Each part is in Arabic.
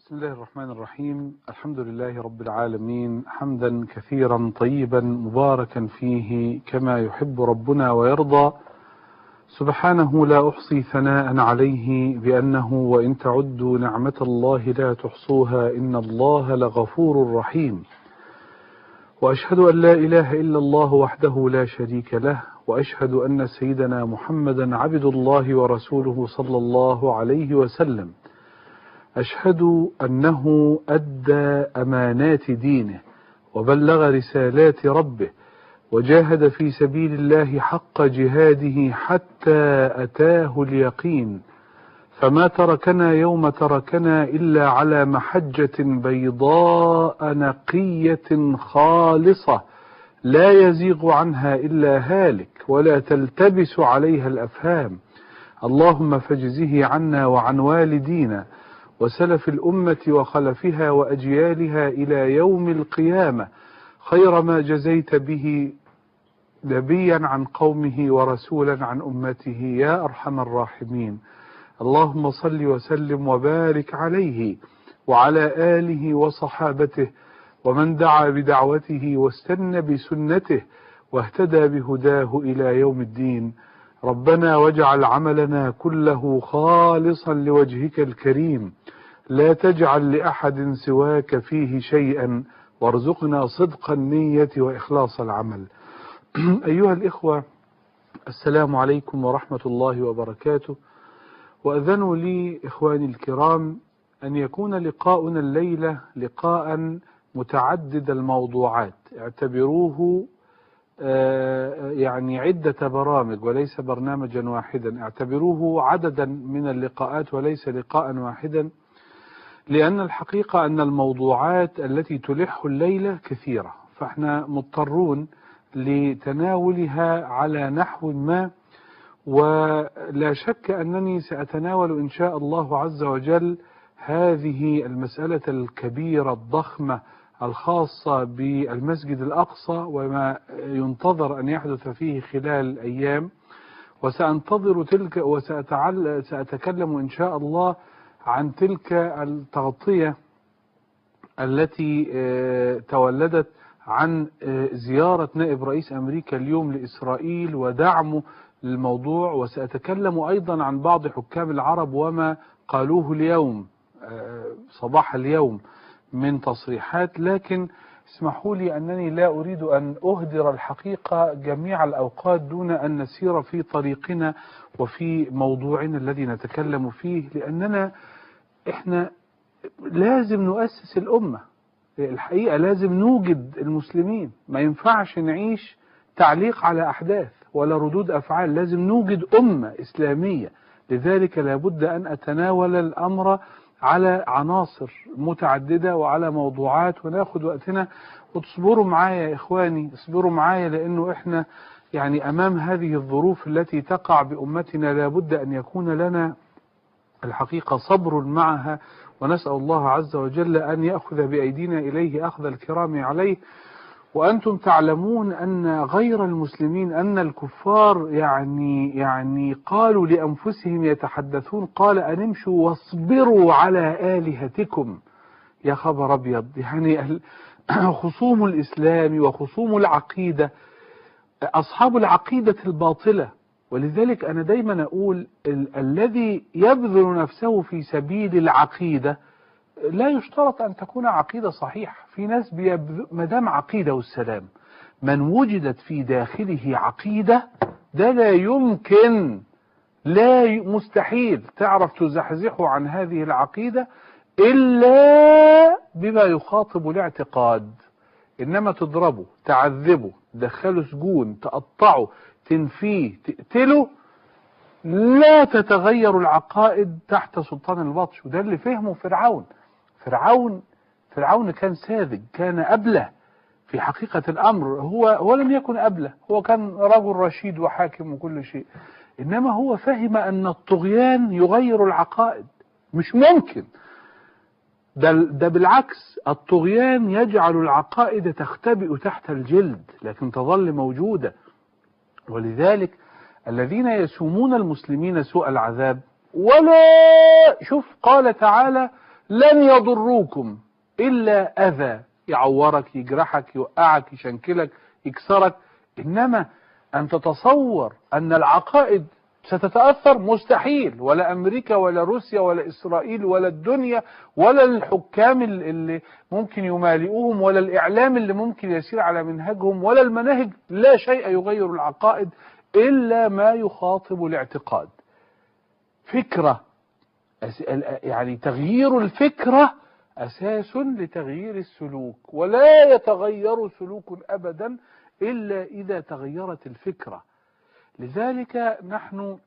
بسم الله الرحمن الرحيم. الحمد لله رب العالمين. حمدا كثيرا طيبا مباركا فيه كما يحب ربنا ويرضى. سبحانه لا أحصي ثناء عليه بأنه وإن تعدوا نعمة الله لا تحصوها إن الله لغفور رحيم. وأشهد أن لا إله إلا الله وحده لا شريك له وأشهد أن سيدنا محمدا عبد الله ورسوله صلى الله عليه وسلم. أشهد أنه أدى أمانات دينه وبلغ رسالات ربه وجاهد في سبيل الله حق جهاده حتى أتاه اليقين فما تركنا يوم تركنا إلا على محجة بيضاء نقية خالصة لا يزيغ عنها إلا هالك ولا تلتبس عليها الأفهام. اللهم فاجزه عنا وعن والدينا وسلف الأمة وخلفها وأجيالها إلى يوم القيامة خير ما جزيت به نبيا عن قومه ورسولا عن أمته يا أرحم الراحمين. اللهم صل وسلم وبارك عليه وعلى آله وصحابته ومن دعا بدعوته واستنى بسنته واهتدى بهداه إلى يوم الدين. ربنا واجعل عملنا كله خالصا لوجهك الكريم. لا تجعل لأحد سواك فيه شيئا. وارزقنا صدق النية وإخلاص العمل. أيها الإخوة السلام عليكم ورحمة الله وبركاته. وأذنوا لي إخواني الكرام أن يكون لقاؤنا الليلة لقاء متعدد الموضوعات. اعتبروه يعني عدة برامج وليس برنامجا واحدا. اعتبروه عددا من اللقاءات وليس لقاء واحدا لأن الحقيقة أن الموضوعات التي تلح الليلة كثيرة. فإحنا مضطرون لتناولها على نحو ما ولا شك أنني سأتناول إن شاء الله عز وجل هذه المسألة الكبيرة الضخمة الخاصة بالمسجد الأقصى وما ينتظر أن يحدث فيه خلال أيام. وسأنتظر تلك وسأتكلم إن شاء الله عن تلك التغطية التي تولدت عن زيارة نائب رئيس أمريكا اليوم لإسرائيل ودعمه للموضوع وسأتكلم أيضا عن بعض حكام العرب وما قالوه اليوم صباح اليوم. من تصريحات لكن اسمحوا لي أنني لا أريد أن أهدر الحقيقة جميع الأوقات دون أن نسير في طريقنا وفي موضوعنا الذي نتكلم فيه لأننا إحنا لازم نؤسس الأمة. الحقيقة لازم نوجد المسلمين. ما ينفعش نعيش تعليق على أحداث ولا ردود أفعال. لازم نوجد أمة إسلامية. لذلك لابد أن أتناول الأمر على عناصر متعددة وعلى موضوعات وناخد وقتنا. وتصبروا معايا يا إخواني اصبروا معايا لأنه إحنا يعني أمام هذه الظروف التي تقع بأمتنا لابد أن يكون لنا الحقيقة صبر معها. ونسأل الله عز وجل أن يأخذ بأيدينا إليه أخذ الكرام عليه. وأنتم تعلمون أن غير المسلمين أن الكفار يعني يعني قالوا لأنفسهم يتحدثون قال أن امشوا واصبروا على آلهتكم. يا خبر أبيض يعني خصوم الإسلام وخصوم العقيدة أصحاب العقيدة الباطلة. ولذلك أنا دايما أقول ال الذي يبذل نفسه في سبيل العقيدة لا يشترط أن تكون عقيدة صحيحة. في ناس ما دام عقيدة والسلام من وجدت في داخله عقيدة ده لا يمكن لا مستحيل تعرف تزحزحه عن هذه العقيدة إلا بما يخاطب الاعتقاد. إنما تضربه تعذبه تدخله سجون تقطعه تنفيه تقتله لا تتغير العقائد تحت سلطان البطش. وده اللي فهمه فرعون. فرعون فرعون كان ساذج كان أبله في حقيقة الأمر. هو هو لم يكن أبله هو كان رجل رشيد وحاكم وكل شيء. إنما هو فهم أن الطغيان يغير العقائد. مش ممكن. ده, ده بالعكس الطغيان يجعل العقائد تختبئ تحت الجلد لكن تظل موجودة. ولذلك الذين يسومون المسلمين سوء العذاب. ولا شوف قال تعالى لن يضروكم إلا أذى يعورك يجرحك يوقعك يشنكلك يكسرك. إنما أن تتصور أن العقائد ستتأثر مستحيل ولا أمريكا ولا روسيا ولا إسرائيل ولا الدنيا ولا الحكام اللي ممكن يمالئوهم ولا الإعلام اللي ممكن يسير على منهجهم ولا المناهج. لا شيء يغير العقائد إلا ما يخاطب الاعتقاد. فكرة يعني تغيير الفكرة أساس لتغيير السلوك ولا يتغير سلوك أبدا إلا إذا تغيرت الفكرة. لذلك نحن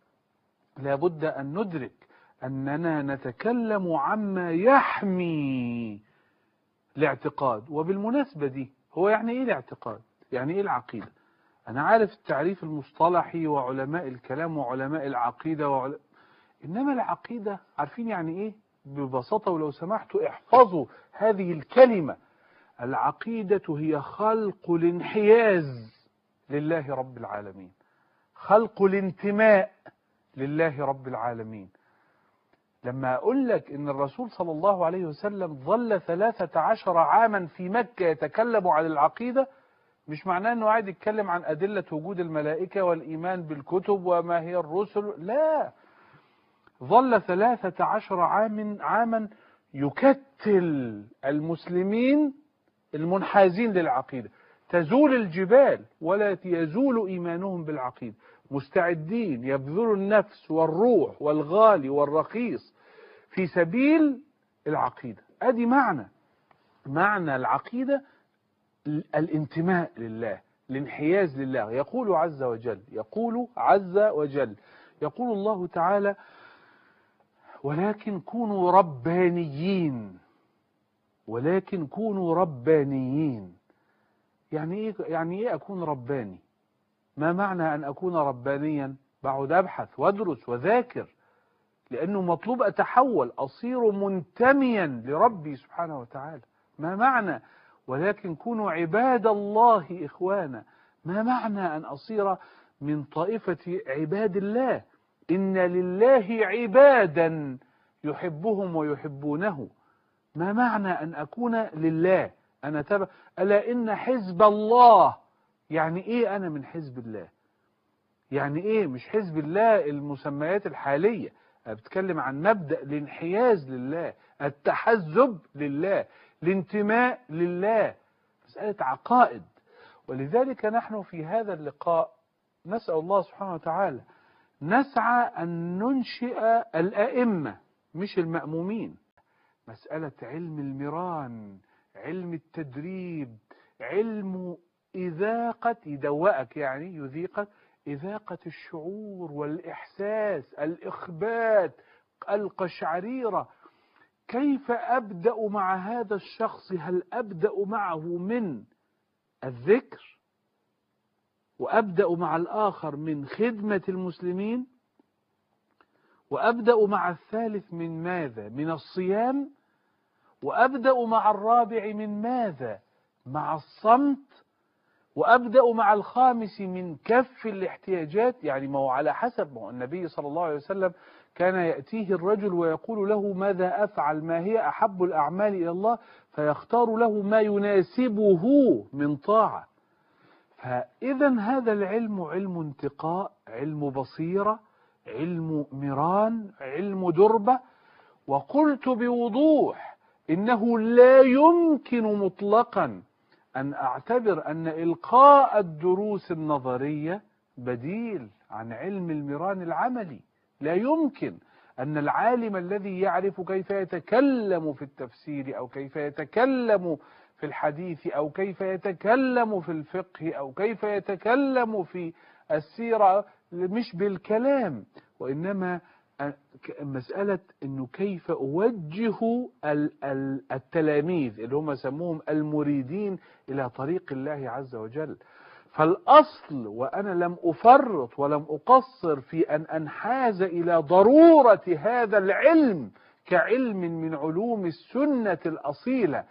لابد أن ندرك أننا نتكلم عما يحمي الاعتقاد وبالمناسبة دي هو يعني إيه الاعتقاد؟ يعني إيه العقيدة؟ أنا عارف التعريف المصطلحي وعلماء الكلام وعلماء العقيدة وعل... إنما العقيدة عارفين يعني إيه؟ ببساطة ولو سمحتوا احفظوا هذه الكلمة. العقيدة هي خلق الانحياز لله رب العالمين. خلق الانتماء لله رب العالمين. لما أقول لك إن الرسول صلى الله عليه وسلم ظل ثلاثة عشر عاما في مكة يتكلم عن العقيدة مش معناه أنه قاعد يتكلم عن أدلة وجود الملائكة والإيمان بالكتب وما هي الرسل؟ لا. ظل ثلاثة عشر عام عاما يكتل المسلمين المنحازين للعقيدة. تزول الجبال ولا يزول إيمانهم بالعقيدة. مستعدين يبذلوا النفس والروح والغالي والرخيص في سبيل العقيدة. أدي معنى. معنى العقيدة الانتماء لله الانحياز لله. يقول عز وجل يقول عز وجل يقول الله تعالى ولكن كونوا ربانيين. ولكن كونوا ربانيين. يعني إيه يعني إيه أكون رباني؟ ما معنى أن أكون ربانيا؟ بقعد أبحث وأدرس وذاكر لأنه مطلوب أتحول أصير منتميا لربي سبحانه وتعالى. ما معنى؟ ولكن كونوا عباد الله إخوانا. ما معنى أن أصير من طائفة عباد الله؟ ان لله عبادا يحبهم ويحبونه. ما معنى أن أكون لله؟ أنا تبع ألا إن حزب الله. يعني إيه أنا من حزب الله؟ يعني إيه مش حزب الله المسميات الحالية؟ أنا بتكلم عن مبدأ الانحياز لله التحزب لله الانتماء لله. مسألة عقائد. ولذلك نحن في هذا اللقاء نسأل الله سبحانه وتعالى نسعى أن ننشئ الأئمة مش المأمومين. مسألة علم المران علم التدريب علم إذاقة يدوقك يعني يذيقك إذاقة الشعور والإحساس الإخبات القشعريرة. كيف أبدأ مع هذا الشخص؟ هل أبدأ معه من الذكر؟ وأبدأ مع الآخر من خدمة المسلمين وأبدأ مع الثالث من ماذا؟ من الصيام وأبدأ مع الرابع من ماذا؟ مع الصمت وأبدأ مع الخامس من كف الاحتياجات يعني ما هو على حسب ما هو النبي صلى الله عليه وسلم كان يأتيه الرجل ويقول له ماذا أفعل؟ ما هي أحب الأعمال إلى الله؟ فيختار له ما يناسبه من طاعة. فإذا هذا العلم علم انتقاء علم بصيرة علم مران علم دربة. وقلت بوضوح إنه لا يمكن مطلقا أن أعتبر أن إلقاء الدروس النظرية بديل عن علم المران العملي. لا يمكن أن العالم الذي يعرف كيف يتكلم في التفسير أو كيف يتكلم في الحديث أو كيف يتكلم في الفقه أو كيف يتكلم في السيرة مش بالكلام وإنما مسألة أنه كيف أوجه التلاميذ اللي هم سموهم المريدين إلى طريق الله عز وجل. فالأصل وأنا لم أفرط ولم أقصر في أن أنحاز إلى ضرورة هذا العلم كعلم من علوم السنة الأصيلة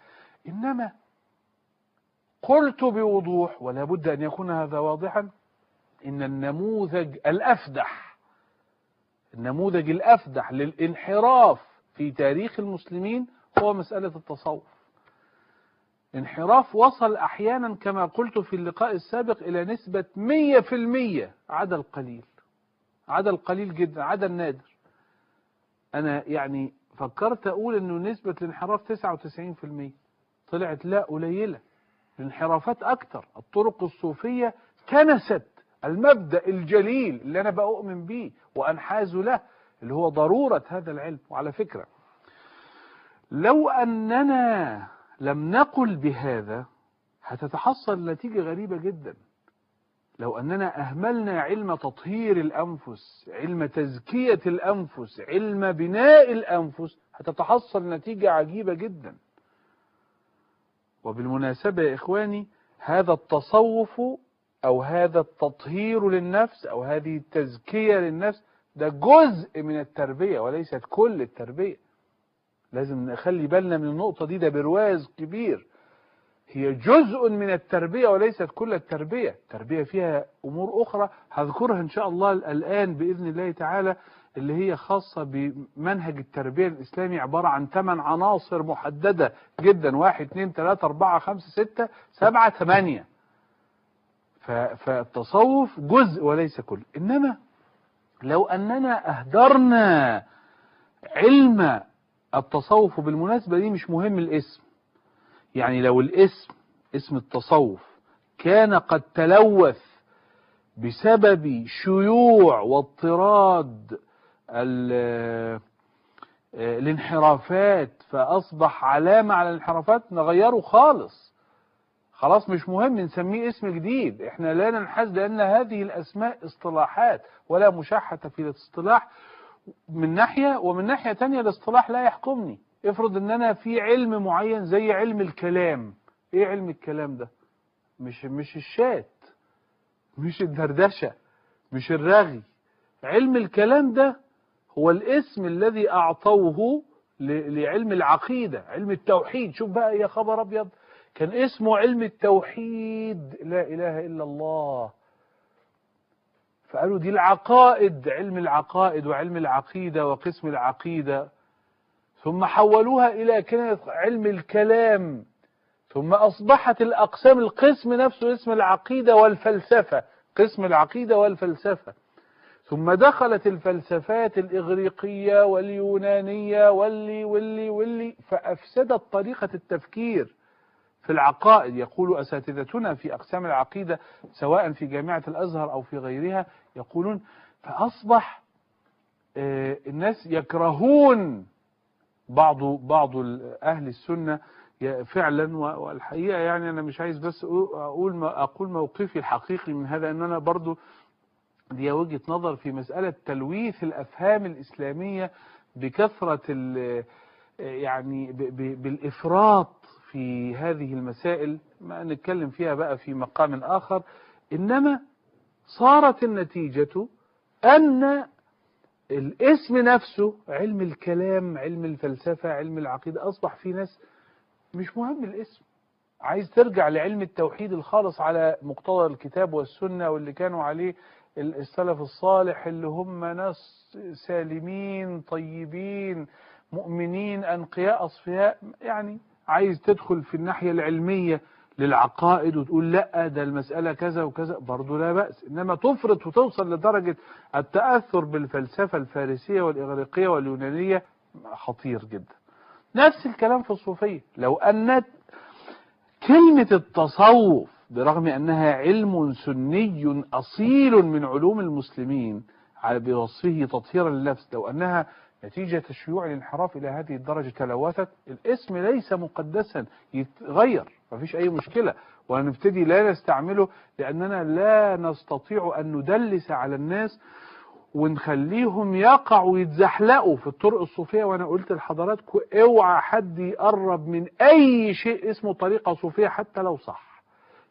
إنما قلت بوضوح ولا بد أن يكون هذا واضحا إن النموذج الأفدح النموذج الأفدح للانحراف في تاريخ المسلمين هو مسألة التصوف. انحراف وصل أحيانا كما قلت في اللقاء السابق إلى نسبة 100% عدا القليل عدا القليل جدا عدا النادر أنا يعني فكرت أقول أنه نسبة الانحراف 99% طلعت لا قليلة. الانحرافات أكتر. الطرق الصوفية كنست المبدأ الجليل اللي أنا بأؤمن به وأنحاز له اللي هو ضرورة هذا العلم. وعلى فكرة لو أننا لم نقل بهذا هتتحصل نتيجة غريبة جدا. لو أننا أهملنا علم تطهير الأنفس علم تزكية الأنفس علم بناء الأنفس هتتحصل نتيجة عجيبة جدا. وبالمناسبة يا إخواني هذا التصوف أو هذا التطهير للنفس أو هذه التزكية للنفس ده جزء من التربية وليست كل التربية. لازم نخلي بالنا من النقطة دي ده برواز كبير. هي جزء من التربية وليست كل التربية. التربية فيها أمور أخرى هذكرها إن شاء الله الآن بإذن الله تعالى. اللي هي خاصة بمنهج التربية الإسلامي عبارة عن ثمان عناصر محددة جدا. واحد اثنين ثلاثة أربعة خمسة ستة سبعة ثمانية. فالتصوف جزء وليس كل. إنما لو أننا أهدرنا علم التصوف بالمناسبة دي مش مهم الاسم. يعني لو الاسم اسم التصوف كان قد تلوث بسبب شيوع واضطراد الانحرافات فأصبح علامة على الانحرافات نغيره خالص. خلاص مش مهم نسميه اسم جديد. إحنا لا ننحاز لأن هذه الأسماء اصطلاحات ولا مشاحة في الاصطلاح. من ناحية ومن ناحية تانية الاصطلاح لا يحكمني. افرض ان أنا في علم معين زي علم الكلام. إيه علم الكلام ده؟ مش مش الشات مش الدردشة مش الرغي. علم الكلام ده هو الاسم الذي أعطوه لعلم العقيدة علم التوحيد. شوف بقى يا خبر أبيض كان اسمه علم التوحيد. لا إله إلا الله. فقالوا دي العقائد علم العقائد وعلم العقيدة وقسم العقيدة. ثم حولوها إلى كلمة علم الكلام. ثم أصبحت الأقسام القسم نفسه اسم العقيدة والفلسفة. قسم العقيدة والفلسفة. ثم دخلت الفلسفات الإغريقية واليونانية واللي واللي واللي فأفسدت طريقة التفكير في العقائد. يقول أساتذتنا في أقسام العقيدة سواء في جامعة الأزهر أو في غيرها يقولون فأصبح الناس يكرهون بعض بعض أهل السنة. فعلا والحقيقة يعني أنا مش عايز بس أقول أقول موقفي الحقيقي من هذا أن أنا برضو دي وجهة نظر في مسألة تلويث الأفهام الإسلامية بكثرة يعني بالإفراط في هذه المسائل. ما نتكلم فيها بقى في مقام آخر. إنما صارت النتيجة أن الاسم نفسه علم الكلام علم الفلسفة علم العقيدة أصبح في ناس مش مهم الاسم. عايز ترجع لعلم التوحيد الخالص على مقتضى الكتاب والسنة واللي كانوا عليه السلف الصالح اللي هم ناس سالمين طيبين مؤمنين أنقياء أصفياء يعني عايز تدخل في الناحية العلمية للعقائد وتقول لا ده المسألة كذا وكذا برضه لا بأس. إنما تفرط وتوصل لدرجة التأثر بالفلسفة الفارسية والإغريقية واليونانية خطير جدا. نفس الكلام في الصوفية. لو أن كلمة التصوف برغم أنها علم سني أصيل من علوم المسلمين على بوصفه تطهيرا للنفس لو أنها نتيجة شيوع الانحراف إلى هذه الدرجة تلوثت الاسم ليس مقدسا يتغير مفيش أي مشكلة. ونبتدي لا نستعمله لأننا لا نستطيع أن ندلس على الناس ونخليهم يقعوا ويتزحلقوا في الطرق الصوفية. وأنا قلت لحضراتكم أوعى حد يقرب من أي شيء اسمه طريقة صوفية حتى لو صح.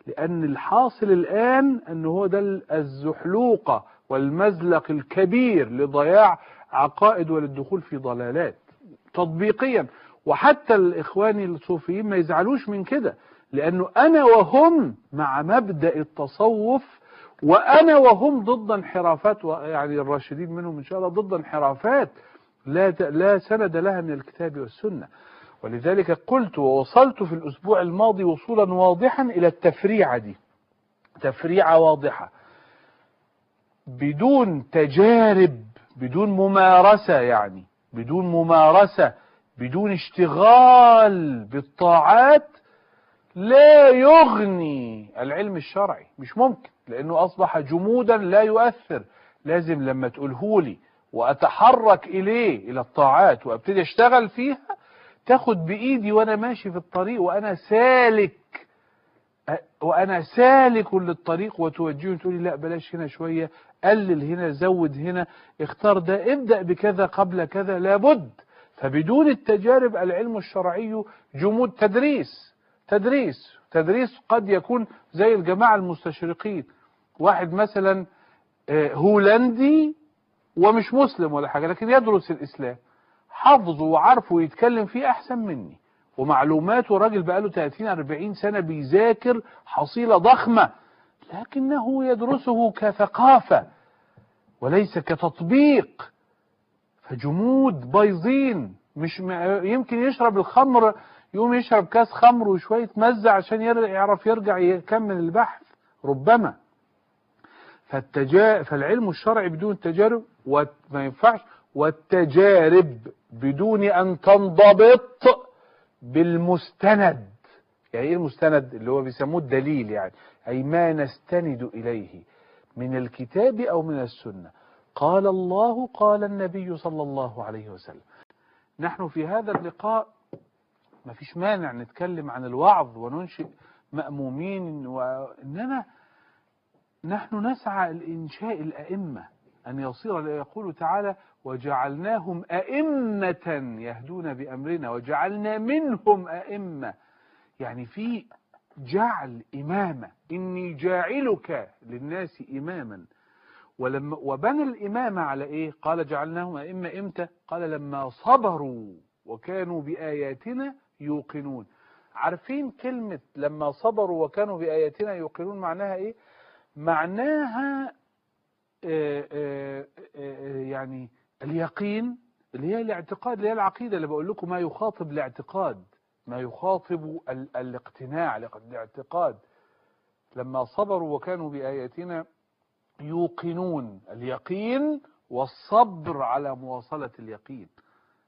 لأن الحاصل الآن أن هو ده الزحلوقة والمزلق الكبير لضياع عقائد وللدخول في ضلالات تطبيقيا. وحتى الإخوان الصوفيين ما يزعلوش من كده لأنه أنا وهم مع مبدأ التصوف وأنا وهم ضد انحرافات يعني الراشدين منهم إن شاء الله ضد انحرافات لا لا سند لها من الكتاب والسنة. ولذلك قلت ووصلت في الأسبوع الماضي وصولا واضحا إلى التفريعة دي. تفريعة واضحة. بدون تجارب بدون ممارسة يعني بدون ممارسة بدون اشتغال بالطاعات لا يغني العلم الشرعي. مش ممكن لأنه أصبح جمودا لا يؤثر. لازم لما تقولهولي وأتحرك إليه إلى الطاعات وأبتدي أشتغل فيها تاخد بإيدي وأنا ماشي في الطريق وأنا سالك وأنا سالك للطريق وتوجهني تقولي لا بلاش هنا شوية قلل هنا زود هنا اختار ده ابدأ بكذا قبل كذا لابد. فبدون التجارب العلم الشرعي جمود تدريس تدريس تدريس قد يكون زي الجماعة المستشرقين. واحد مثلا هولندي ومش مسلم ولا حاجة لكن يدرس الإسلام. حافظه وعارفه ويتكلم فيه أحسن مني. ومعلوماته راجل بقاله 30 40 سنة بيذاكر حصيلة ضخمة لكنه يدرسه كثقافة وليس كتطبيق. فجمود بايظين مش يمكن يشرب الخمر يقوم يشرب كاس خمر وشوية مزة عشان يعرف يرجع يكمل البحث. ربما. فالتجا... فالعلم الشرعي بدون تجارب وما ينفعش. والتجارب. بدون أن تنضبط بالمستند. يعني إيه المستند؟ اللي هو بيسموه الدليل يعني. أي ما نستند إليه من الكتاب أو من السنة. قال الله قال النبي صلى الله عليه وسلم. نحن في هذا اللقاء ما فيش مانع نتكلم عن الوعظ وننشئ مأمومين وإنما نحن نسعى لإنشاء الأئمة. أن يصير يقول تعالى وجعلناهم أئمة يهدون بأمرنا وجعلنا منهم أئمة. يعني في جعل إمامة. إني جاعلك للناس إماما. ولما وبنى الإمامة على إيه؟ قال جعلناهم أئمة إمتى؟ قال لما صبروا وكانوا بآياتنا يوقنون. عارفين كلمة لما صبروا وكانوا بآياتنا يوقنون معناها إيه؟ معناها يعني اليقين اللي هي الاعتقاد اللي هي العقيدة. اللي بقول لكم ما يخاطب الاعتقاد ما يخاطب ال الاقتناع الاعتقاد. لما صبروا وكانوا بآياتنا يوقنون اليقين والصبر على مواصلة اليقين.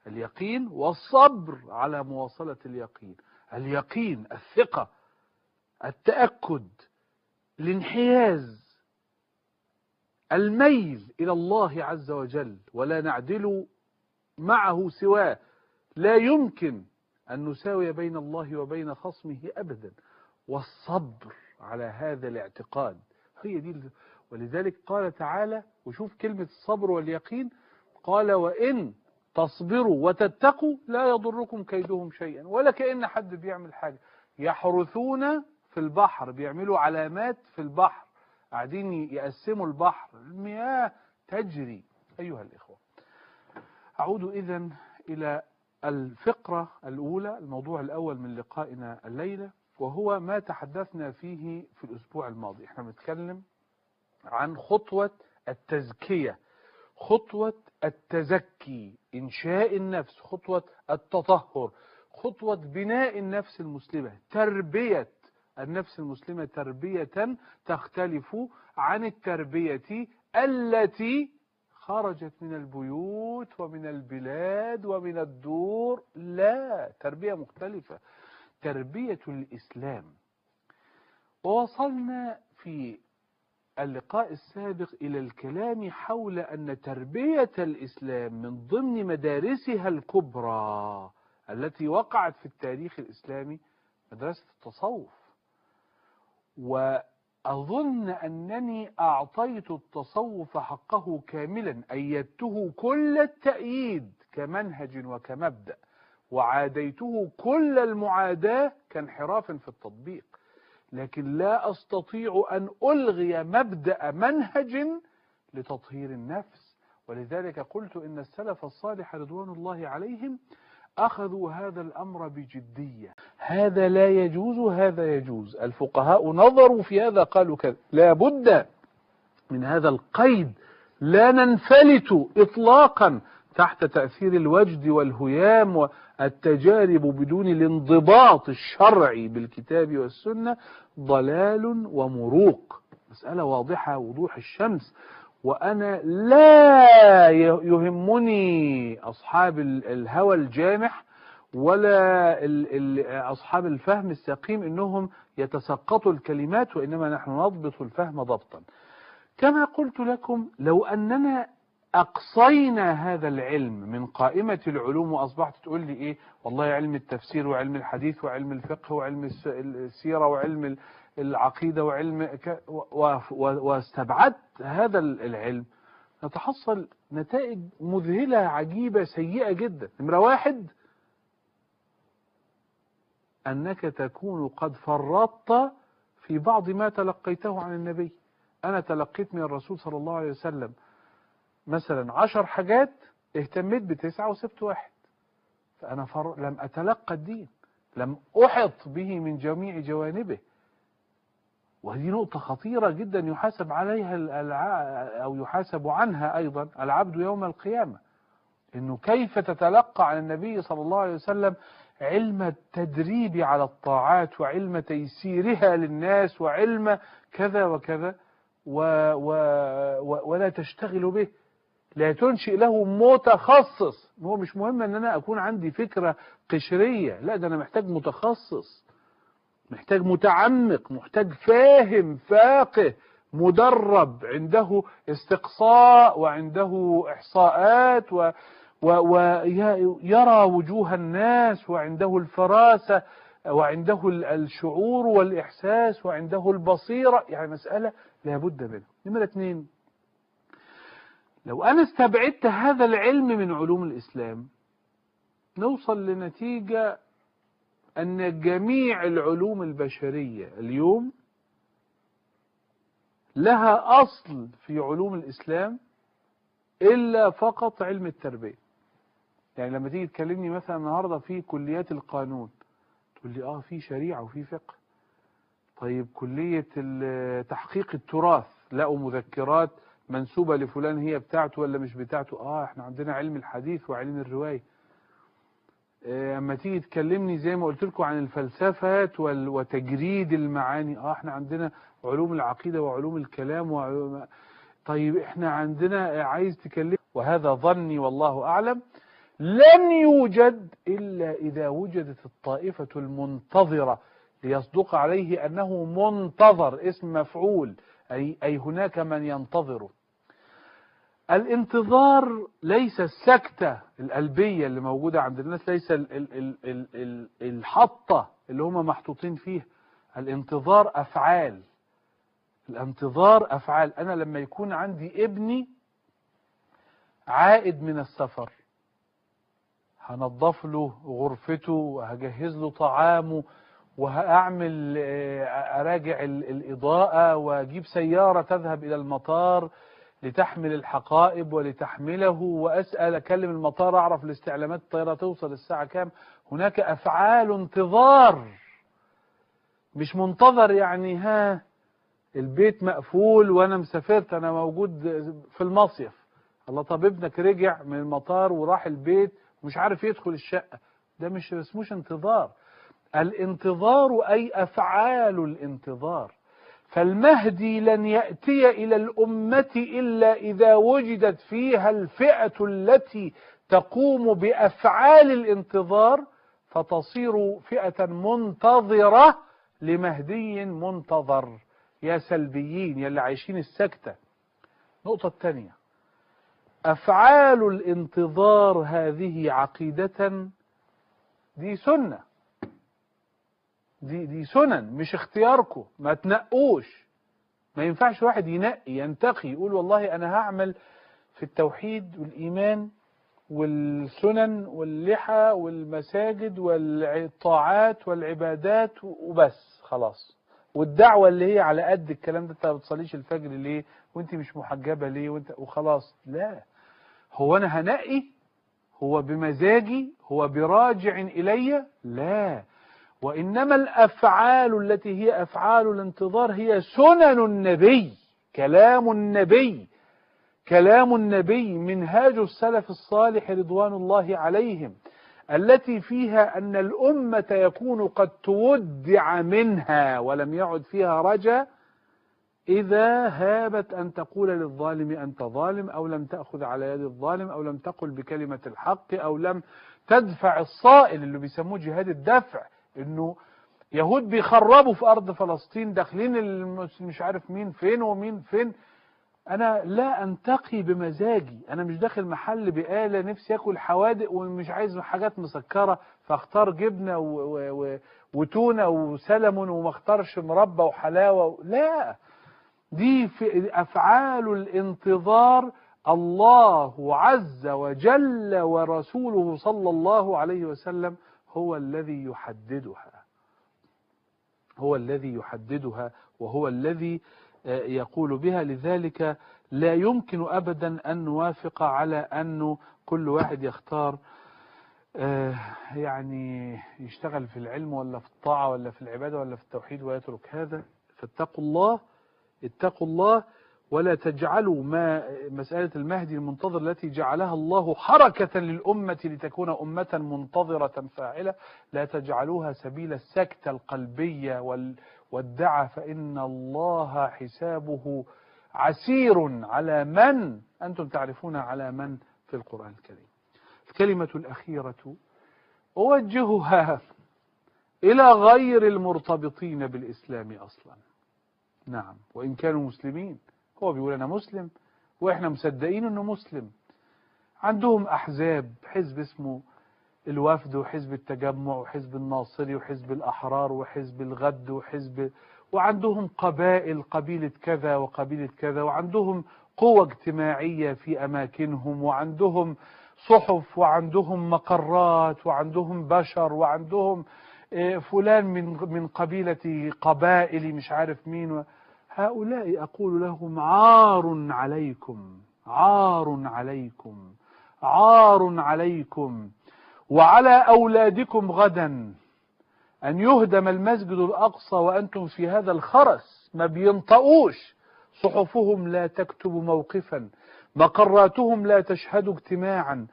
اليقين والصبر على مواصلة اليقين. اليقين الثقة التأكد الانحياز. الميل إلى الله عز وجل ولا نعدل معه سواه. لا يمكن أن نساوي بين الله وبين خصمه أبدا. والصبر على هذا الاعتقاد هي دي ولذلك قال تعالى وشوف كلمة الصبر واليقين قال وإن تصبروا وتتقوا لا يضركم كيدهم شيئا ولا كأن حد بيعمل حاجة. يحرثون في البحر بيعملوا علامات في البحر. قاعدين يقسموا البحر. المياه تجري. أيها الإخوة أعود إذن إلى الفقرة الأولى الموضوع الأول من لقائنا الليلة وهو ما تحدثنا فيه في الأسبوع الماضي. إحنا بنتكلم عن خطوة التزكية خطوة التزكي إنشاء النفس خطوة التطهر خطوة بناء النفس المسلمة تربية النفس المسلمة تربية تختلف عن التربية التي خرجت من البيوت ومن البلاد ومن الدور. لا تربية مختلفة. تربية الإسلام. ووصلنا في اللقاء السابق إلى الكلام حول أن تربية الإسلام من ضمن مدارسها الكبرى التي وقعت في التاريخ الإسلامي مدرسة التصوف. وأظن أنني أعطيت التصوف حقه كاملا أيدته كل التأييد كمنهج وكمبدأ وعاديته كل المعاداة كانحراف في التطبيق. لكن لا أستطيع أن ألغي مبدأ منهج لتطهير النفس. ولذلك قلت إن السلف الصالح رضوان الله عليهم أخذوا هذا الأمر بجدية. هذا لا يجوز هذا يجوز. الفقهاء نظروا في هذا قالوا كذا. لا بد من هذا القيد. لا ننفلت إطلاقا تحت تأثير الوجد والهيام والتجارب بدون الانضباط الشرعي بالكتاب والسنة. ضلال ومروق. مسألة واضحة وضوح الشمس. وأنا لا يهمني أصحاب الهوى الجامح ولا أصحاب الفهم السقيم إنهم يتسقطوا الكلمات وإنما نحن نضبط الفهم ضبطا. كما قلت لكم لو أننا أقصينا هذا العلم من قائمة العلوم وأصبحت تقول لي إيه والله علم التفسير وعلم الحديث وعلم الفقه وعلم السيرة وعلم العقيدة وعلم واستبعدت هذا العلم نتحصل نتائج مذهلة عجيبة سيئة جدا. نمرة واحد أنك تكون قد فرطت في بعض ما تلقيته عن النبي. أنا تلقيت من الرسول صلى الله عليه وسلم مثلا عشر حاجات اهتميت بتسعة وسبت واحد. فأنا فر... لم أتلقى الدين لم أحط به من جميع جوانبه. وهذه نقطة خطيرة جدا يحاسب عليها. أو يحاسب عنها أيضا العبد يوم القيامة إنه كيف تتلقى عن النبي صلى الله عليه وسلم علم التدريب على الطاعات وعلم تيسيرها للناس وعلم كذا وكذا و و و ولا تشتغل به لا تنشئ له متخصص هو مش مهم إن أنا أكون عندي فكرة قشرية لا ده أنا محتاج متخصص محتاج متعمق محتاج فاهم فاقه مدرب عنده استقصاء وعنده إحصاءات و ويرى وجوه الناس وعنده الفراسة وعنده الشعور والإحساس وعنده البصيرة يعني مسألة لابد منها. نمرة اثنين. لو أنا استبعدت هذا العلم من علوم الإسلام نوصل لنتيجة أن جميع العلوم البشرية اليوم لها أصل في علوم الإسلام إلا فقط علم التربية. يعني لما تيجي تكلمني مثلا النهاردة في كليات القانون تقول لي آه في شريعة وفي فقه. طيب كلية تحقيق التراث لقوا مذكرات منسوبة لفلان هي بتاعته ولا مش بتاعته؟ آه إحنا عندنا علم الحديث وعلم الرواية. أما تيجي تكلمني زي ما قلت لكم عن الفلسفات وتجريد المعاني. آه إحنا عندنا علوم العقيدة وعلوم الكلام وعلوم طيب إحنا عندنا عايز تكلم وهذا ظني والله أعلم لن يوجد إلا إذا وجدت الطائفة المنتظرة ليصدق عليه أنه منتظر اسم مفعول أي, أي هناك من ينتظره. الانتظار ليس السكتة القلبية اللي موجودة عند الناس ليس ال ال ال ال ال الحطة اللي هم محطوطين فيها. الانتظار أفعال. الانتظار أفعال. أنا لما يكون عندي ابني عائد من السفر هنضف له غرفته وهجهز له طعامه وهأعمل أراجع الإضاءة وأجيب سيارة تذهب إلى المطار لتحمل الحقائب ولتحمله وأسأل أكلم المطار أعرف الاستعلامات الطيارة توصل الساعة كام. هناك أفعال انتظار. مش منتظر يعني ها البيت مقفول وأنا مسافرت أنا موجود في المصيف. الله طب ابنك رجع من المطار وراح البيت ومش عارف يدخل الشقة. ده مش اسموش انتظار. الانتظار أي أفعال الانتظار. فالمهدي لن يأتي إلى الأمة إلا إذا وجدت فيها الفئة التي تقوم بأفعال الانتظار فتصير فئة منتظرة لمهدي منتظر. يا سلبيين يا اللي عايشين السكتة. نقطة الثانية أفعال الانتظار هذه عقيدة؟ دي سنة. دي دي سنن مش اختياركم ما تنقوش. ما ينفعش واحد ينقي ينتقي يقول والله أنا هعمل في التوحيد والإيمان والسنن واللحى والمساجد والطاعات والعبادات وبس خلاص. والدعوة اللي هي على قد الكلام ده انت ما بتصليش الفجر ليه؟ وانت مش محجبة ليه؟ وانت وخلاص. لا. هو أنا هنقي؟ هو بمزاجي؟ هو براجع إلي؟ لا. وإنما الأفعال التي هي أفعال الانتظار هي سنن النبي كلام النبي. كلام النبي منهاج السلف الصالح رضوان الله عليهم التي فيها أن الأمة يكون قد تودع منها ولم يعد فيها رجا إذا هابت أن تقول للظالم أنت ظالم أو لم تأخذ على يد الظالم أو لم تقل بكلمة الحق أو لم تدفع الصائل اللي بيسموه جهاد الدفع. إنه يهود بيخربوا في أرض فلسطين داخلين مش عارف مين فين ومين فين. أنا لا أنتقي بمزاجي أنا مش داخل محل بقالة نفسي أكل حوادق ومش عايز حاجات مسكرة فاختار جبنة و... و... و... وتونة وسلمون وما اختارش مربى وحلاوة و... لا. دي في أفعال الانتظار الله عز وجل ورسوله صلى الله عليه وسلم هو الذي يحددها. هو الذي يحددها وهو الذي آه، يقول بها. لذلك لا يمكن أبدا أن نوافق على أنه كل واحد يختار آه، يعني يشتغل في العلم ولا في الطاعة ولا في العبادة ولا في التوحيد ويترك هذا. فاتقوا الله اتقوا الله ولا تجعلوا ما مسألة المهدي المنتظر التي جعلها الله حركة للأمة لتكون أمة منتظرة فاعلة لا تجعلوها سبيل السكتة القلبية وال والدعة فإن الله حسابه عسير على من؟ أنتم تعرفون على من في القرآن الكريم. الكلمة الأخيرة أوجهها إلى غير المرتبطين بالإسلام أصلا. نعم وإن كانوا مسلمين. هو بيقول أنا مسلم وإحنا مصدقين أنه مسلم. عندهم أحزاب حزب اسمه الوفد وحزب التجمع وحزب الناصري وحزب الأحرار وحزب الغد وحزب وعندهم قبائل قبيلة كذا وقبيلة كذا وعندهم قوة اجتماعية في أماكنهم وعندهم صحف وعندهم مقرات وعندهم بشر وعندهم آه، فلان من من قبيلة قبائل مش عارف مين هؤلاء أقول لهم عار عليكم عار عليكم عار عليكم. وعلى أولادكم غدا أن يهدم المسجد الأقصى وأنتم في هذا الخرس ما بينطقوش. صحفهم لا تكتب موقفا مقراتهم لا تشهد اجتماعا.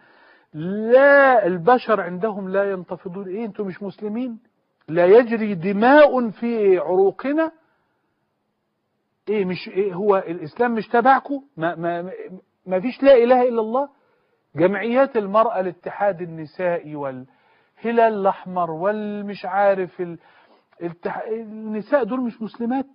لا البشر عندهم لا ينتفضون. إيه أنتم مش مسلمين؟ لا يجري دماء في عروقنا؟ إيه مش إيه هو الإسلام مش تبعكم؟ ما, ما, ما فيش لا إله إلا الله؟ جمعيات المرأة الاتحاد النسائي والهلال الأحمر والمش عارف ال... التح... النساء دول مش مسلمات؟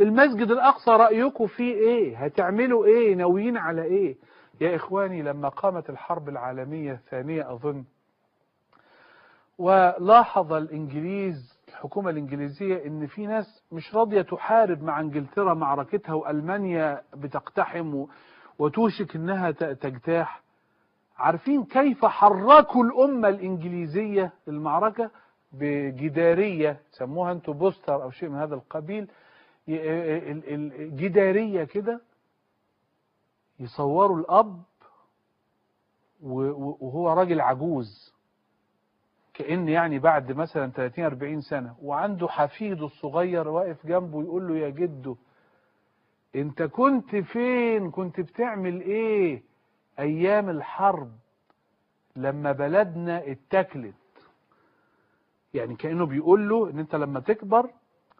المسجد الأقصى رأيكم فيه إيه؟ هتعملوا إيه؟ ناويين على إيه؟ يا إخواني لما قامت الحرب العالمية الثانية أظن ولاحظ الإنجليز الحكومة الإنجليزية إن في ناس مش راضية تحارب مع إنجلترا معركتها وألمانيا بتقتحم. وتوشك إنها ت- تجتاح. عارفين كيف حركوا الأمة الإنجليزية المعركه بجدارية سموها أنتوا بوستر أو شيء من هذا القبيل. جدارية كده. يصوروا و- وهو راجل عجوز. كأن يعني بعد مثلا 30 40 سنة وعنده حفيده الصغير واقف جنبه يقول له يا جدو انت كنت فين؟ كنت بتعمل إيه؟ أيام الحرب لما بلدنا اتكلت يعني كأنه بيقول له إن أنت لما تكبر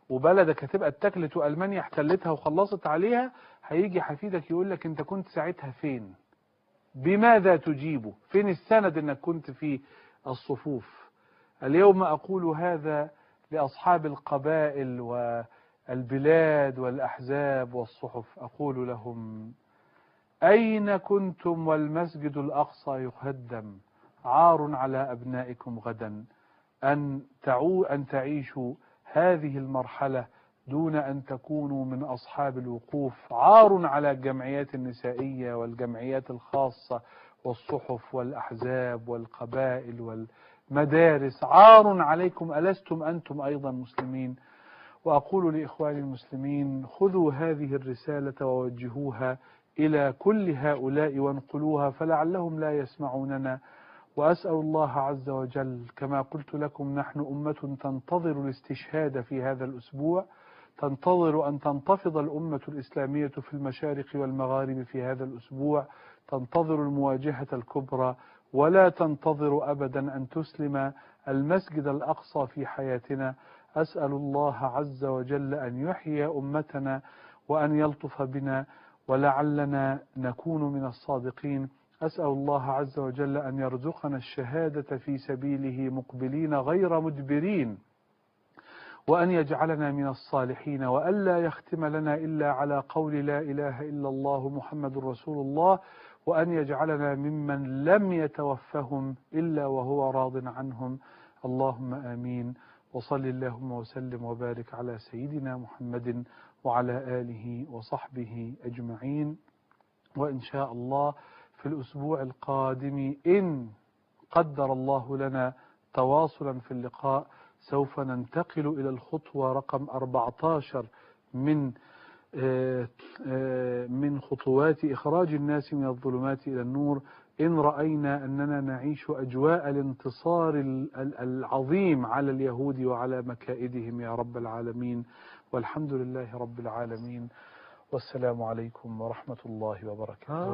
وبلدك هتبقى اتكلت وألمانيا احتلتها وخلصت عليها هيجي حفيدك يقول لك أنت كنت ساعتها فين؟ بماذا تجيبه؟ فين السند إنك كنت في الصفوف؟ اليوم أقول هذا لأصحاب القبائل والبلاد والأحزاب والصحف. أقول لهم أين كنتم والمسجد الأقصى يهدم عار على أبنائكم غدا. أن تعو أن تعيشوا هذه المرحلة دون أن تكونوا من أصحاب الوقوف. عار على الجمعيات النسائية والجمعيات الخاصة والصحف والأحزاب والقبائل والمدارس عار عليكم ألستم أنتم أيضا مسلمين؟ وأقول لإخواني المسلمين خذوا هذه الرسالة ووجهوها إلى كل هؤلاء وانقلوها فلعلهم لا يسمعوننا. وأسأل الله عز وجل كما قلت لكم نحن أمة تنتظر الاستشهاد في هذا الأسبوع تنتظر أن تنتفض الأمة الإسلامية في المشارق والمغارب في هذا الأسبوع تنتظر المواجهة الكبرى ولا تنتظر أبدا أن تسلم المسجد الأقصى في حياتنا. أسأل الله عز وجل أن يحيي أمتنا وأن يلطف بنا ولعلنا نكون من الصادقين. أسأل الله عز وجل أن يرزقنا الشهادة في سبيله مقبلين غير مدبرين وأن يجعلنا من الصالحين وألا يختم لنا إلا على قول لا إله إلا الله محمد رسول الله. وأن يجعلنا ممن لم يتوفهم إلا وهو راض عنهم. اللهم آمين. وصل اللهم وسلم وبارك على سيدنا محمد وعلى آله وصحبه أجمعين. وإن شاء الله في الأسبوع القادم إن قدر الله لنا تواصلا في اللقاء سوف ننتقل إلى الخطوة رقم 14 من من خطوات إخراج الناس من الظلمات إلى النور. إن رأينا أننا نعيش أجواء الانتصار العظيم على اليهود وعلى مكائدهم يا رب العالمين. والحمد لله رب العالمين. والسلام عليكم ورحمة الله وبركاته.